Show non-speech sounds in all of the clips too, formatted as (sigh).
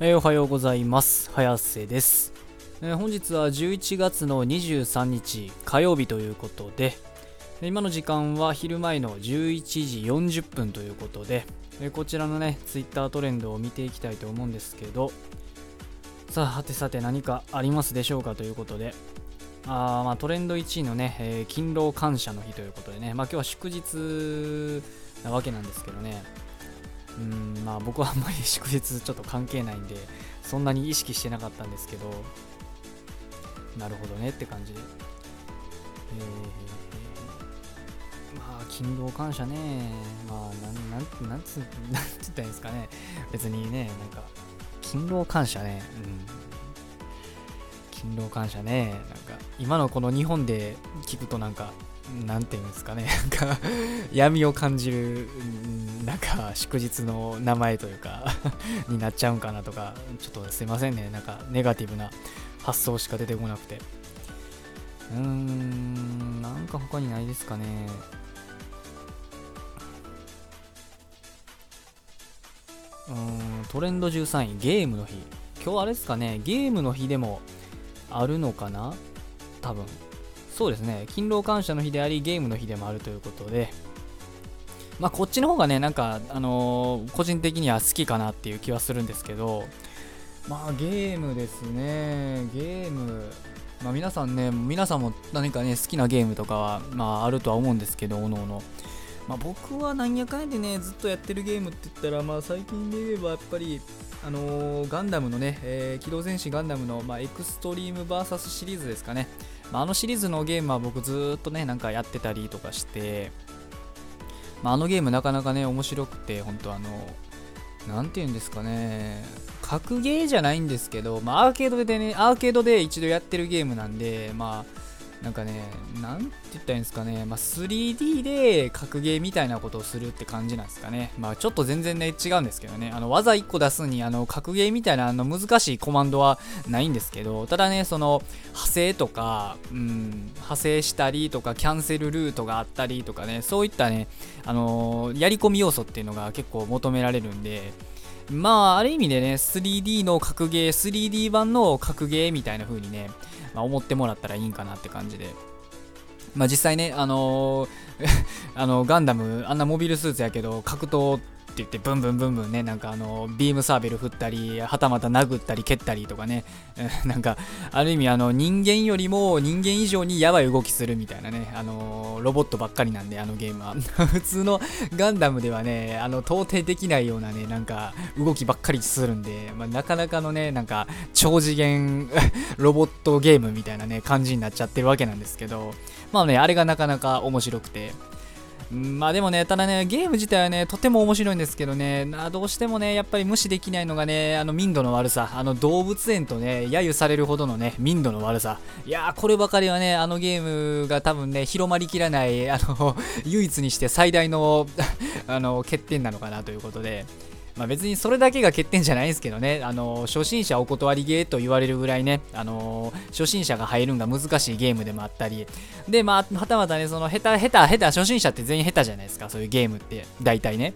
えーおはようございます。早瀬です、えー本日は11月の23日火曜日ということで今の時間は昼前の11時40分ということで、えーこちらのねツイッタートレンドを見ていきたいと思うんですけどさあはてさて何かありますでしょうか？ということであまあトレンド1位のね、えー勤労感謝の日ということでね、まあ、今日は祝日なわけなんですけどねうんまあ僕はあんまり祝日ちょっと関係ないんでそんなに意識してなかったんですけどなるほどねって感じで。えー、まあ勤労感謝ね。まあなんなんなんつ (laughs) なんて言ったらいいんですかね。別にねなんか勤労感謝ね。うん。勤労感謝ね。なんか今のこの日本で聞くとなんかなんていうんですかね。(laughs) なんか闇を感じるなんか祝日の名前というか (laughs) になっちゃうんかなとかちょっとすいませんね。なんかネガティブな発想しか出てこなくて。うーんなんか他にないですかね。うんトレンド13位ゲームの日。今日あれですかね。ゲームの日でもあるのかな？多分。そうですね。勤労感謝の日でありゲームの日でもあるということで。まあこっちの方がねなんかあのー個人的には好きかなっていう気はするんですけど。まあゲームですね。ゲーム。まあ皆さんね皆さんも何かね好きなゲームとかはまああるとは思うんですけどおのおの。まあ僕はなんやかんやでねずっとやってるゲームって言ったらまあ最近で言えばやっぱりあのーガンダムのね、えー機動戦士ガンダムの、まあ、エクストリーム VS シリーズですかね、まあ、あのシリーズのゲームは僕ずっとねなんかやってたりとかして、まあ、あのゲームなかなかね面白くて本当あの何て言うんですかね格ゲーじゃないんですけど、まあ、アーケードでねアーケードで一度やってるゲームなんでまあなんかね、なんて言ったらいいんですかね、まあ、3D で格ゲーみたいなことをするって感じなんですかね。まあ、ちょっと全然ね、違うんですけどね、あの技1個出すに、あの、格ゲーみたいなあの難しいコマンドはないんですけど、ただね、その、派生とか、うん、派生したりとか、キャンセルルートがあったりとかね、そういったね、あのやり込み要素っていうのが結構求められるんで、まあ、ある意味でね、3D の格ゲー、3D 版の格ゲーみたいな風にね、まあ、思ってもらったらいいんかなって感じで。まあ、実際ね、あのー (laughs) あのガンダム、あんなモビルスーツやけど、格闘って言って、ブンブンブンブンね、なんかあのビームサーベル振ったり、はたまた殴ったり蹴ったりとかね、(laughs) なんか、ある意味、あの人間よりも人間以上にやばい動きするみたいなね、あのロボットばっかりなんで、あのゲームは。(laughs) 普通のガンダムではね、あの到底できないようなね、なんか動きばっかりするんで、まあ、なかなかのね、なんか超次元 (laughs) ロボットゲームみたいなね、感じになっちゃってるわけなんですけど、まあね、あれがなかなか面白くて。まあでもね、ただね、ゲーム自体はね、とても面白いんですけどね、などうしてもね、やっぱり無視できないのがね、あの民度の悪さ、あの動物園とね、揶揄されるほどのね、民度の悪さ。いやー、こればかりはね、あのゲームが多分ね、広まりきらない、あの、唯一にして最大のあの欠点なのかなということで。まあ、別にそれだけが欠点じゃないんですけどね、あの初心者お断りゲーと言われるぐらいね、あの初心者が入るんが難しいゲームでもあったり、で、まあ、はたまたね、その下手、下手、下手、初心者って全員下手じゃないですか、そういうゲームって、大体ね。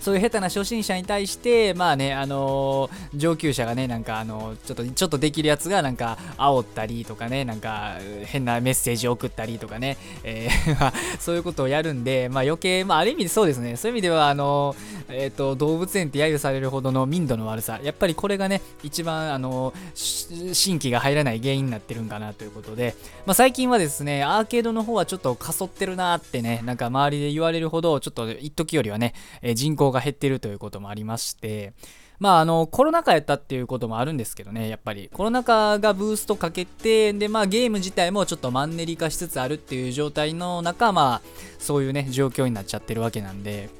そういう下手な初心者に対して、まあね、あのー上級者がね、なんか、あのーちょっと、ちょっとできるやつが、なんか、煽ったりとかね、なんか、変なメッセージを送ったりとかね、えー (laughs) そういうことをやるんで、まあ余計、まあある意味そうですね、そういう意味では、あのーえっ、と、動物園って揶揄されるほどの民度の悪さ、やっぱりこれがね、一番、あのー新規が入らない原因になってるんかなということで、まあ最近はですね、アーケードの方はちょっとかそってるなーってね、なんか周りで言われるほど、ちょっと一時よりはね、えー人口が減ってるということもありまして、まああのコロナ禍やったっていうこともあるんですけどね、やっぱりコロナ禍がブーストかけて、でまあゲーム自体もちょっとマンネリ化しつつあるっていう状態の中、まあそういうね、状況になっちゃってるわけなんで、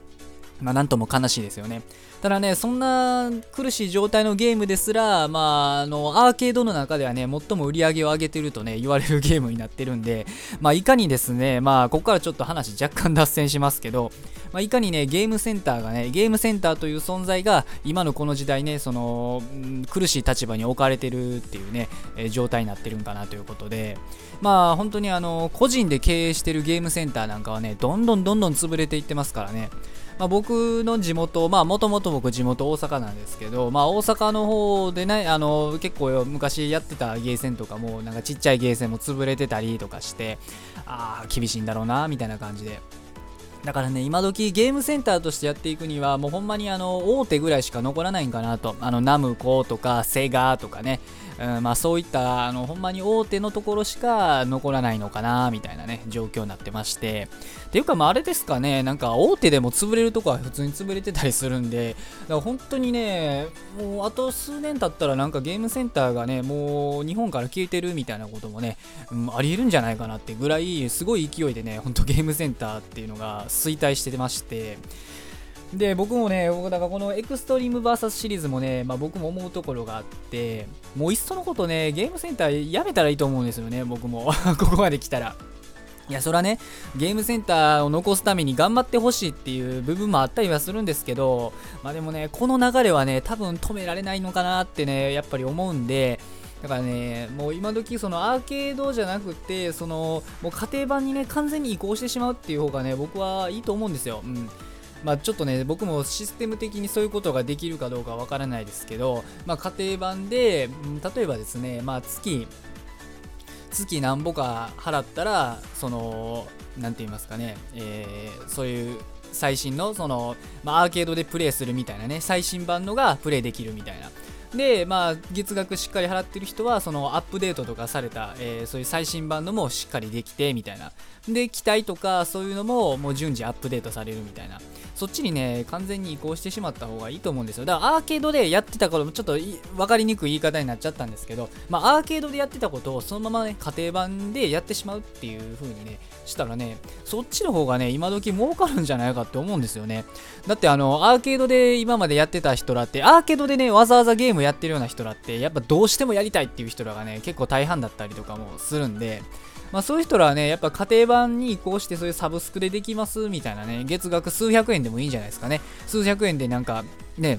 まあなんとも悲しいですよね。ただね、そんな苦しい状態のゲームですら、まあ、あの、アーケードの中ではね、最も売り上げを上げてるとね、言われるゲームになってるんで、まあ、いかにですね、まあ、ここからちょっと話若干脱線しますけど、まあ、いかにね、ゲームセンターがね、ゲームセンターという存在が、今のこの時代ね、その、苦しい立場に置かれてるっていうね、え状態になってるんかなということで、まあ、本当にあの、個人で経営してるゲームセンターなんかはね、どんどんどんどん潰れていってますからね、まあ、僕の地元、まあもともと僕地元大阪なんですけど、まあ大阪の方でね、あの、結構昔やってたゲーセンとかも、なんかちっちゃいゲーセンも潰れてたりとかして、ああ、厳しいんだろうな、みたいな感じで。だからね、今時ゲームセンターとしてやっていくには、もうほんまにあの、大手ぐらいしか残らないんかなと。あの、ナムコとか、セガとかね、うん、まあそういったあのほんまに大手のところしか残らないのかなみたいなね状況になってまして。っていうかまああれですかねなんか大手でも潰れるとこは普通に潰れてたりするんでだから本当にねもうあと数年経ったらなんかゲームセンターがねもう日本から消えてるみたいなこともね、うん、ありえるんじゃないかなってぐらいすごい勢いでねほんとゲームセンターっていうのが衰退してまして。で僕もね僕だからこのエクストリーム VS シリーズもね、まあ、僕も思うところがあってもういっそのことねゲームセンターやめたらいいと思うんですよね僕も (laughs) ここまで来たらいやそらねゲームセンターを残すために頑張ってほしいっていう部分もあったりはするんですけどまあでもねこの流れはね多分止められないのかなってねやっぱり思うんでだからね、もう今時そのアーケードじゃなくて、そのもう家庭版にね、完全に移行してしまうっていう方がね、僕はいいと思うんですよ。うん。まあ、ちょっとね、僕もシステム的にそういうことができるかどうかわからないですけど、まあ、家庭版で、例えばですね、まあ、月、月何ぼか払ったら、その、なんて言いますかね、えー、そういう最新の、その、まあ、アーケードでプレイするみたいなね、最新版のがプレイできるみたいな。で、まあ、月額しっかり払ってる人は、そのアップデートとかされた、えー、そういう最新版のもしっかりできて、みたいな。で、機体とかそういうのももう順次アップデートされるみたいな。そっちにね、完全に移行してしまった方がいいと思うんですよ。だからアーケードでやってた頃もちょっと分かりにくい言い方になっちゃったんですけど、まあ、アーケードでやってたことをそのままね、家庭版でやってしまうっていう風にね、したらね、そっちの方がね、今時儲かるんじゃないかって思うんですよね。だってあの、アーケードで今までやってた人らって、アーケードでね、わざわざゲームやってるような人らって、やっぱどうしてもやりたいっていう人らがね、結構大半だったりとかもするんで、まあ、そういう人らはね、やっぱ家庭版に移行してそういうサブスクでできますみたいなね、月額数百円でもいいんじゃないですかね。数百円でなんかね、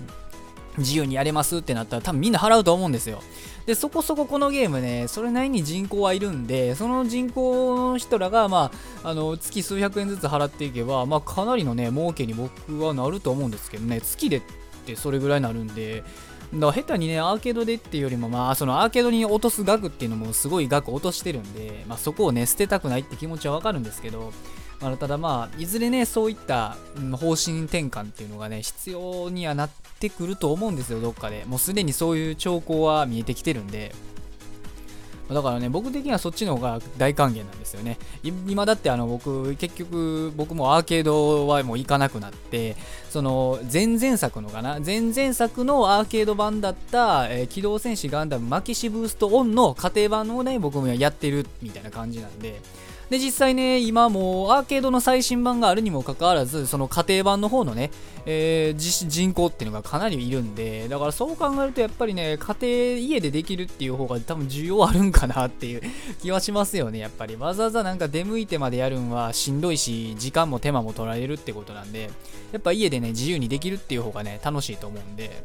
自由にやれますってなったら多分みんな払うと思うんですよ。で、そこそここのゲームね、それなりに人口はいるんで、その人口の人らが、まあ、あの、月数百円ずつ払っていけば、まあ、かなりのね、儲けに僕はなると思うんですけどね、月でってそれぐらいになるんで、だから下手にね、アーケードでっていうよりも、まあ、そのアーケードに落とす額っていうのもすごい額落としてるんで、まあ、そこをね、捨てたくないって気持ちはわかるんですけど、まあ、ただまあ、いずれね、そういった、方針転換っていうのがね、必要にはなってくると思うんですよ、どっかで。もうすでにそういう兆候は見えてきてるんで。だからね、僕的にはそっちの方が大歓迎なんですよね。今だってあの僕、結局僕もアーケードはもう行かなくなって、その前々作のかな、前々作のアーケード版だった、えー、機動戦士ガンダムマキシブーストオンの家庭版をね、僕もやってるみたいな感じなんで、で、実際ね、今もアーケードの最新版があるにもかかわらず、その家庭版の方のね、えー、人口っていうのがかなりいるんで、だからそう考えるとやっぱりね、家庭、家でできるっていう方が多分需要あるんかなっていう (laughs) 気はしますよね、やっぱり。わざわざなんか出向いてまでやるんはしんどいし、時間も手間も取られるってことなんで、やっぱ家でね、自由にできるっていう方がね、楽しいと思うんで、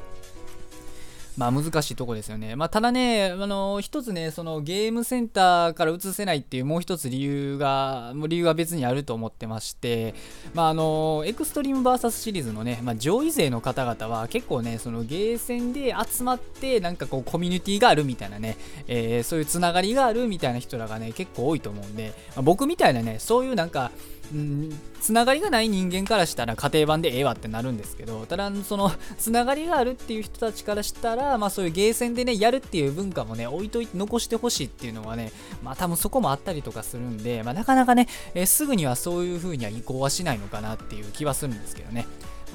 まあ難しいとこですよね。まあただね、あの、一つね、そのゲームセンターから移せないっていうもう一つ理由が、理由は別にあると思ってまして、まああの、エクストリーム VS シリーズのね、まあ上位勢の方々は結構ね、そのゲーセンで集まってなんかこうコミュニティがあるみたいなね、えー、そういうつながりがあるみたいな人らがね、結構多いと思うんで、まあ、僕みたいなね、そういうなんか、つながりがない人間からしたら家庭版でええわってなるんですけど、ただ、その、つながりがあるっていう人たちからしたら、まあそういうゲーセンでね、やるっていう文化もね、置いといて残してほしいっていうのはね、まあ多分そこもあったりとかするんで、まあなかなかね、え、すぐにはそういう風には移行はしないのかなっていう気はするんですけどね。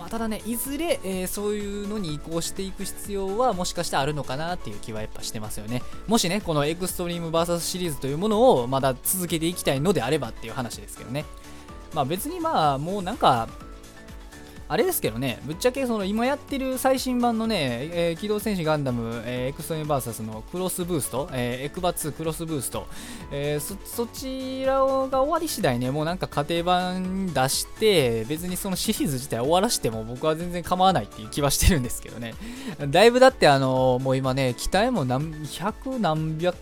まあ、ただね、いずれ、え、そういうのに移行していく必要はもしかしてあるのかなっていう気はやっぱしてますよね。もしね、このエクストリーム VS シリーズというものをまだ続けていきたいのであればっていう話ですけどね。まあ別にまあもうなんかあれですけどね、ぶっちゃけその今やってる最新版のね、えー、機動戦士ガンダム、えー、エクストリーム VS のクロスブースト、えー、エクバ2クロスブースト、えー、そそちらが終わり次第ね、もうなんか家庭版出して、別にそのシリーズ自体終わらしても僕は全然構わないっていう気はしてるんですけどね。だいぶだってあのもう今ね、機体も何100何百、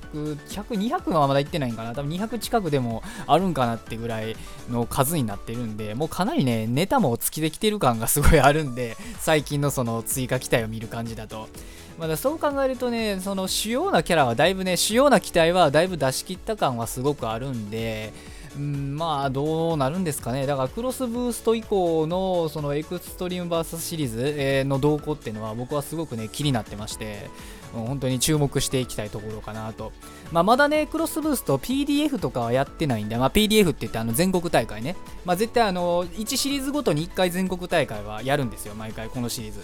100、200がまだいってないんかな、多分200近くでもあるんかなってぐらいの数になってるんで、もうかなりね、ネタも尽きてきてる感がすごいあるんで、最近のその追加期待を見る感じだと。まだそう考えるとね、その主要なキャラはだいぶね、主要な機体はだいぶ出し切った感はすごくあるんで、うん、まあどうなるんですかね。だからクロスブースト以降のそのエクストリームバーサスシリーズ、の動向っていうのは僕はすごくね、気になってまして、本当に注目していきたいところかなと。まあ、まだね、クロスブースト PDF とかはやってないんで、まあ、PDF って言ってあの全国大会ね。まあ、絶対あの、1シリーズごとに1回全国大会はやるんですよ、毎回このシリーズ。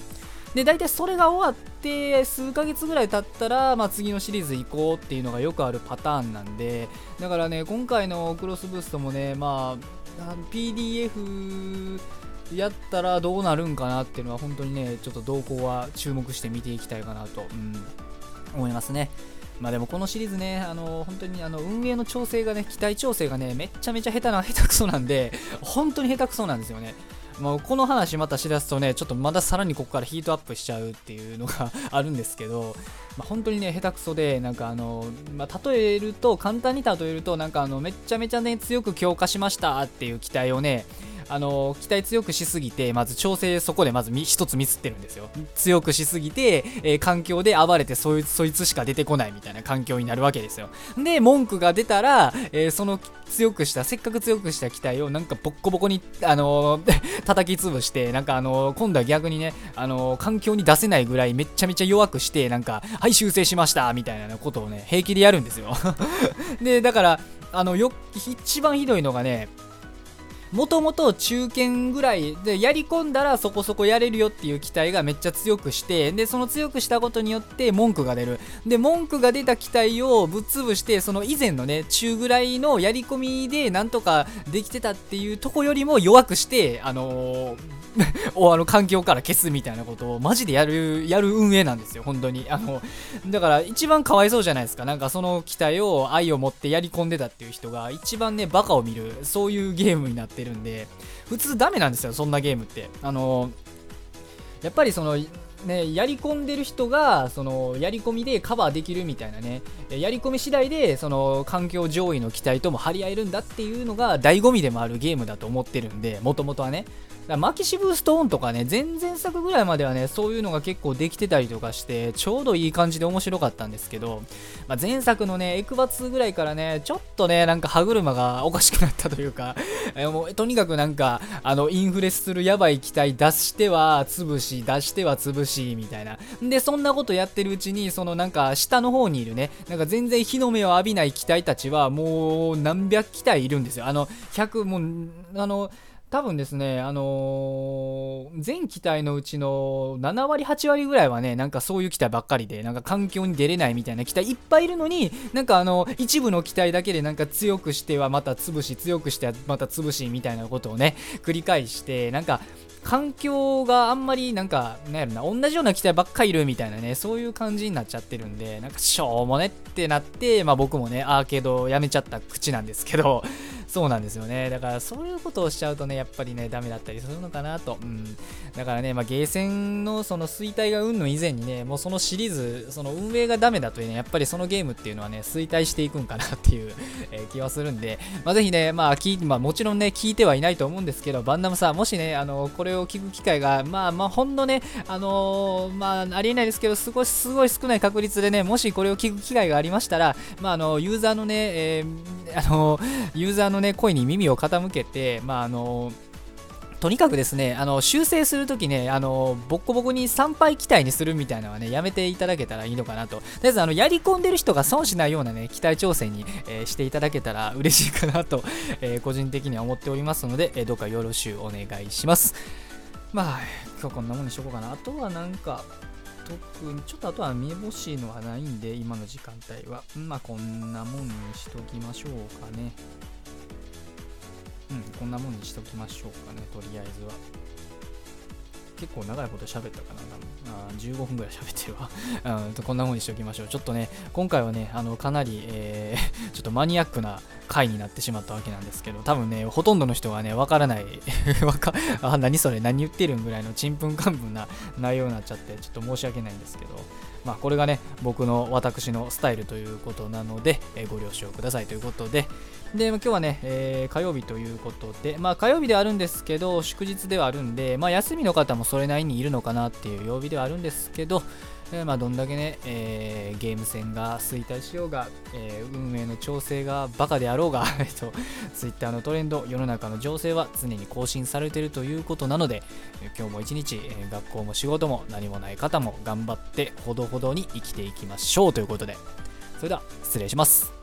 で、大体それが終わって、数ヶ月ぐらい経ったら、まあ、次のシリーズ行こうっていうのがよくあるパターンなんで、だからね、今回のクロスブーストもね、まあ、PDF やったらどうなるんかなっていうのは本当にね、ちょっと動向は注目して見ていきたいかなと、うん、思いますね。まあでもこのシリーズね、あの本当にあの運営の調整がね、機体調整がね、めっちゃめちゃ下手な、下手くそなんで、本当に下手くそなんですよね。もうこの話またしだすとね、ちょっとまださらにここからヒートアップしちゃうっていうのが (laughs) あるんですけど、まあ、本当にね、下手くそで、なんかあの、まあ、例えると、簡単に例えると、なんかあの、めっちゃめちゃね、強く強化しましたっていう機体をね、あの期待強くしすぎてまず調整そこでまず一つミスってるんですよ。強くしすぎて、えー、環境で暴れてそいそいつしか出てこないみたいな環境になるわけですよ。で文句が出たら、えー、その強くしたせっかく強くした機体をなんかボッコボコにあのー、(laughs) 叩き潰してなんかあの今度は逆にねあの環境に出せないぐらいめっちゃめちゃ弱くしてなんかはい修正しましたみたいなことをね平気でやるんですよ。(laughs) でだからあのよ一番ひどいのがねもともと中堅ぐらいでやり込んだらそこそこやれるよっていう期待がめっちゃ強くしてでその強くしたことによって文句が出る。で文句が出た機体をぶっ潰してその以前のね中ぐらいのやり込みでなんとかできてたっていうとこよりも弱くしてあのー (laughs) あの環境から消すみたいなことをマジでやるやる運営なんですよ本当に。あのだから一番かわいそうじゃないですか。なんかその機体を愛を持ってやり込んでたっていう人が一番ねバカを見るそういうゲームになっててるんで普通ダメなんですよそんなゲームって。あのやっぱりそのね、やり込んでる人がそのやり込みでカバーできるみたいなね。やり込み次第でその環境上位の機体とも張り合えるんだっていうのが醍醐味でもあるゲームだと思ってるんでもともとはね。だマキシブストーンとかね、前々作ぐらいまではね、そういうのが結構できてたりとかして、ちょうどいい感じで面白かったんですけど、まあ、前作のね、エクバツぐらいからね、ちょっとね、なんか歯車がおかしくなったというか、(laughs) もうとにかくなんか、あの、インフレするやばい機体出しては潰し、出しては潰し、みたいな。で、そんなことやってるうちに、そのなんか、下の方にいるね、なんか全然日の目を浴びない機体たちは、もう何百機体いるんですよ。あの、100、もう、あの、多分ですね、あのー、全機体のうちの7割、8割ぐらいはね、なんかそういう機体ばっかりで、なんか環境に出れないみたいな機体いっぱいいるのに、なんかあの、一部の機体だけでなんか強くしてはまた潰し、強くしてはまた潰しみたいなことをね、繰り返して、なんか、環境があんまりなんか、なんやろな、同じような機体ばっかりいるみたいなね、そういう感じになっちゃってるんで、なんかしょうもねってなって、まあ僕もね、アーケードをやめちゃった口なんですけど、そうなんですよね。だからそういうことをしちゃうとね、やっぱりね、ダメだったりするのかなと。うん。だからね、まあ、ゲーセンのその衰退がうんぬ以前にね、もうそのシリーズ、その運営がダメだというね、やっぱりそのゲームっていうのはね、衰退していくんかなっていう (laughs) え、気はするんで、まあ、ぜひね、まあ聞まあ、もちろんね、聞いてはいないと思うんですけど、バンダムさん、もしね、あの、これを聞く機会が、まあまあ、ほんのね、あのー、まあ、ありえないですけど、すごい、すごい少ない確率でね、もしこれを聞く機会がありましたら、まあ、あの、ユーザーのね、えー、あの、ユーザーののね、声に耳を傾けて、まあ、あの、とにかくですね、あの修正するときね、あのボッコボコに参拝機体にするみたいなのはね、やめていただけたらいいのかなと。とりあえず、あのやり込んでる人が損しないようなね、機体調整に、えー、していただけたら嬉しいかなと、えー、個人的には思っておりますので、えー、どうかよろしゅうお願いします。まあ、今日こんなもんにしとこうかな。あとはなんか、特に、ちょっとあとは見えぼしいのはないんで、今の時間帯は。まあ、こんなもんにしときましょうかね。うん、こんなもんにしときましょうかね、とりあえずは。結構長いこと喋ったかな、あ15分ぐらい喋ってるわうん。(laughs) こんなもんにしておきましょう。ちょっとね、今回はね、あのかなり、えー、(laughs) ちょっとマニアックな回になってしまったわけなんですけど、多分ね、ほとんどの人がね、わからない (laughs) わか、あ、何それ、何言ってるんぐらいのちんぷんかんぷんな内容になっちゃって、ちょっと申し訳ないんですけど、まあ、これがね、僕の私のスタイルということなので、えー、ご了承くださいということで、で、今日はね、えー、火曜日ということで、まあ火曜日ではあるんですけど、祝日ではあるんで、まあ休みの方もそれなりにいるのかなっていう曜日ではあるんですけど、えー、まあどんだけね、えー、ゲーム戦が衰退しようが、えー、運営の調整がバカであろうが、(laughs) えっと、Twitter のトレンド、世の中の情勢は常に更新されているということなので、今日も一日、え学校も仕事も何もない方も頑張ってほどほどに生きていきましょうということで、それでは失礼します。